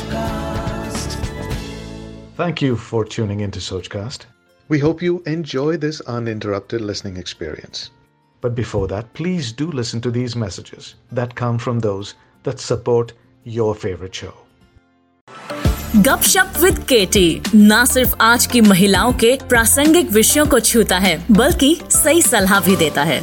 Sochcast. Thank you for tuning into Sochcast. We hope you enjoy this uninterrupted listening experience. But before that, please do listen to these messages that come from those that support your favorite show. Gupshup with KT न सिर्फ आज की महिलाओं के प्रासंगिक विषयों को छूता है बल्कि सही सलाह भी देता है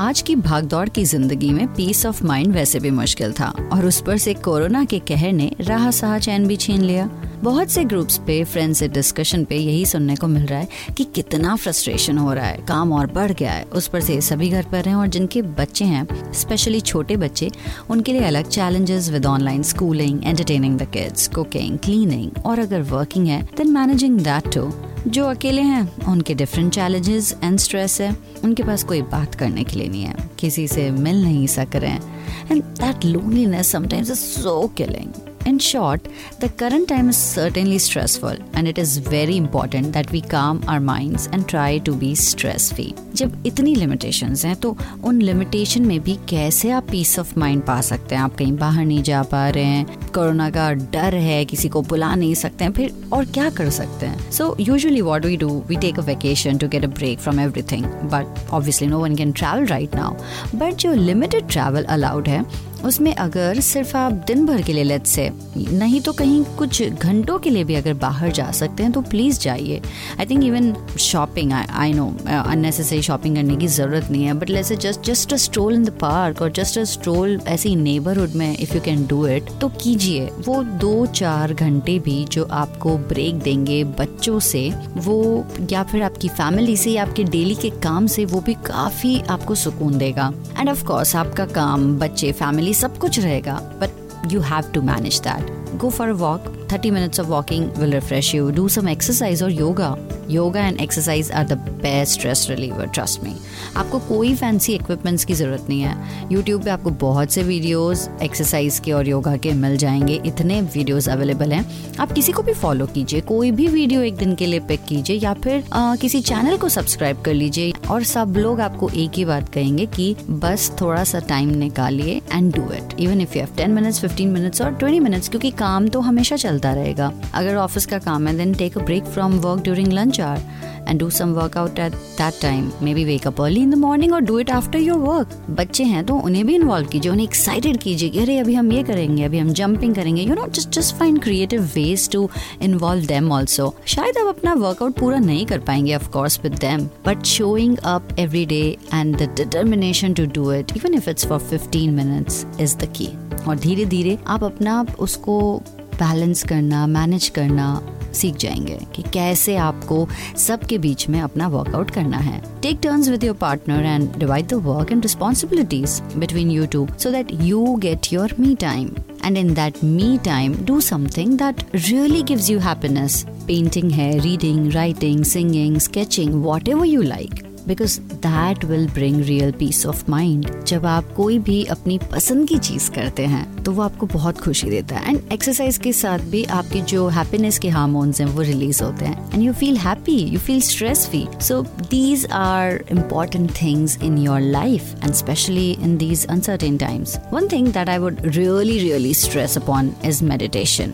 आज की भागदौड़ की ज़िंदगी में पीस ऑफ़ माइंड वैसे भी मुश्किल था, और उस पर से कोरोना के कहर ने राह सहा चैन भी छीन लिया। बहुत से ग्रुप्स पे फ्रेंड्स से डिस्कशन पे यही सुनने को मिल रहा है कि कितना फ्रस्ट्रेशन हो रहा है, काम और बढ़ गया है। उस पर से सभी घर पर हैं, और जिनके बच्चे हैं स्पेशली छोटे बच्चे, उनके लिए अलग challenges with online schooling entertaining the kids cooking cleaning और अगर वर्किंग है देन मैनेजिंग दैट टू जो अकेले हैं, उनके डिफरेंट चैलेंजेस एंड स्ट्रेस है। उनके पास कोई बात करने के लिए नहीं है। किसी से मिल नहीं सक रहे हैं। And that loneliness sometimes is so killing in short the current time is certainly stressful and it is very important that we calm our mind and try to be stress free जब इतनी limitation हैं तो उन limitation में भी कैसे आप piece of mind पा सकते हैं? आप कहीं बाहर नहीं जा पा रहे हैं कोरोना का डर है, किसी को बुला नहीं सकते हैं, फिर और क्या कर सकते हैं? So usually what we do we take a vacation to get a break from everything but obviously no one can travel right now but जो लिमिटेड ट्रैवल अलाउड है, उसमें अगर सिर्फ़ आप दिन भर के लिए लेट से नहीं तो कहीं कुछ घंटों के लिए भी अगर बाहर जा सकते हैं तो प्लीज़ जाइए। I think even shopping I know unnecessary shopping करने की ज़रूरत नहीं है but let's just just a stroll in the park और जस्ट अ स्ट्रोल ऐसी नेबरहुड में if you can do it तो कीजिए। वो दो चार घंटे भी जो आपको ब्रेक देंगे बच्चों से, वो या फिर आपकी फैमिली से या आपके डेली के काम से, वो भी काफ़ी आपको सुकून देगा। एंड ऑफ़ कोर्स आपका काम, बच्चे फैमिली सब कुछ रहेगा। But you have to manage that go for walk. 30 minutes of walking will refresh you. Do some exercise or yoga. Yoga and exercise are the best stress reliever trust me आपको कोई fancy equipments की ज़रूरत नहीं है। YouTube पे आपको बहुत से वीडियोस एक्सरसाइज के और योगा के मिल जाएँगे। इतने वीडियोस अवेलेबल हैं। आप किसी को भी फॉलो कीजिए। कोई भी वीडियो एक दिन के लिए पिक कीजिए या फिर आ, किसी चैनल को सब्सक्राइब कर लीजिए। और सब लोग आपको एक ही बात कहेंगे कि बस थोड़ा सा टाइम निकालिए and do it even if you have ten minutes fifteen minutes और ट्वेंटी मिनट्स क्योंकि काम तो हमेशा चलता रहेगा। अगर ऑफ़िस का काम है then take a break from work during lunch hour and do some workout at that time. Maybe wake up early in the morning or do it after your work. बच्चे हैं तो उन्हें भी इन्वॉल्व कीजिए, उन्हें एक्साइटेड कीजिए कि अरे, अभी हम ये करेंगे, अभी हम जंपिंग करेंगे। You know just just find creative ways to involve them also शायद आप अपना वर्कआउट पूरा नहीं कर पाएँगे of course with them but showing up every day and the determination to do it even if it's for 15 minutes is the key और धीरे धीरे आप अपना उसको बैलेंस करना मैनेज करना सीख जाएँगे कि कैसे आपको सबके बीच में अपना वर्कआउट करना है। Take turn with your partner and divide the work and responsibilities between you two so that you get your me time and in that me time do something that really gives you happiness painting है reading writing singing sketching whatever you like. Because that will bring real peace of mind जब आप कोई भी अपनी पसंद की चीज़ करते हैं तो वो आपको बहुत खुशी देता है। एंड एक्सरसाइज के साथ भी आपके जो हैप्पीनेस के हार्मोन्स हैं वो रिलीज़ होते हैं। And you feel happy you feel stress free so these are important things in your life and specially in these uncertain times one thing that I would really really stress upon is meditation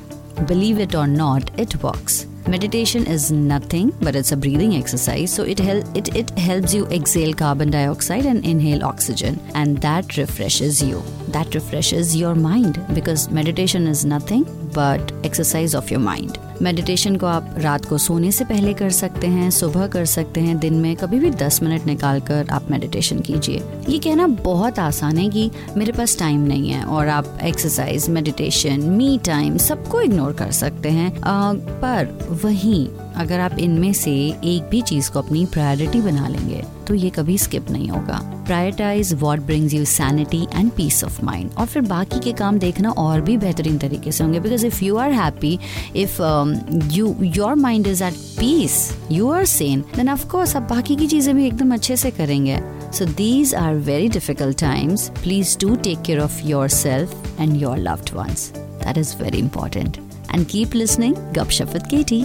Believe it or not, it works. Meditation is nothing but it's a breathing exercise. So it, hel- it, it helps you exhale carbon dioxide and inhale oxygen. And that refreshes you. That refreshes your mind because meditation is nothing but exercise of your mind. Meditation को आप रात को सोने से पहले कर सकते हैं सुबह कर सकते हैं दिन में कभी भी 10 मिनट निकाल कर आप मेडिटेशन कीजिए। ये कहना बहुत आसान है कि मेरे पास टाइम नहीं है और आप एक्सरसाइज मेडिटेशन मी टाइम सबको इग्नोर कर सकते हैं। आ, पर वहीं अगर आप इनमें से एक भी चीज़ को अपनी प्रायोरिटी बना लेंगे तो ये कभी स्किप नहीं होगा prioritise what brings you sanity and peace of mind और फिर बाकी के काम देखना और भी बेहतरीन तरीके से होंगे because if you are happy if you your mind is at peace you are sane then of course आप बाकी की चीज़ें भी एकदम अच्छे से करेंगे So these are very difficult times. Please do take care of yourself and your loved ones. That is very important. And keep listening. Gupshup with Katie.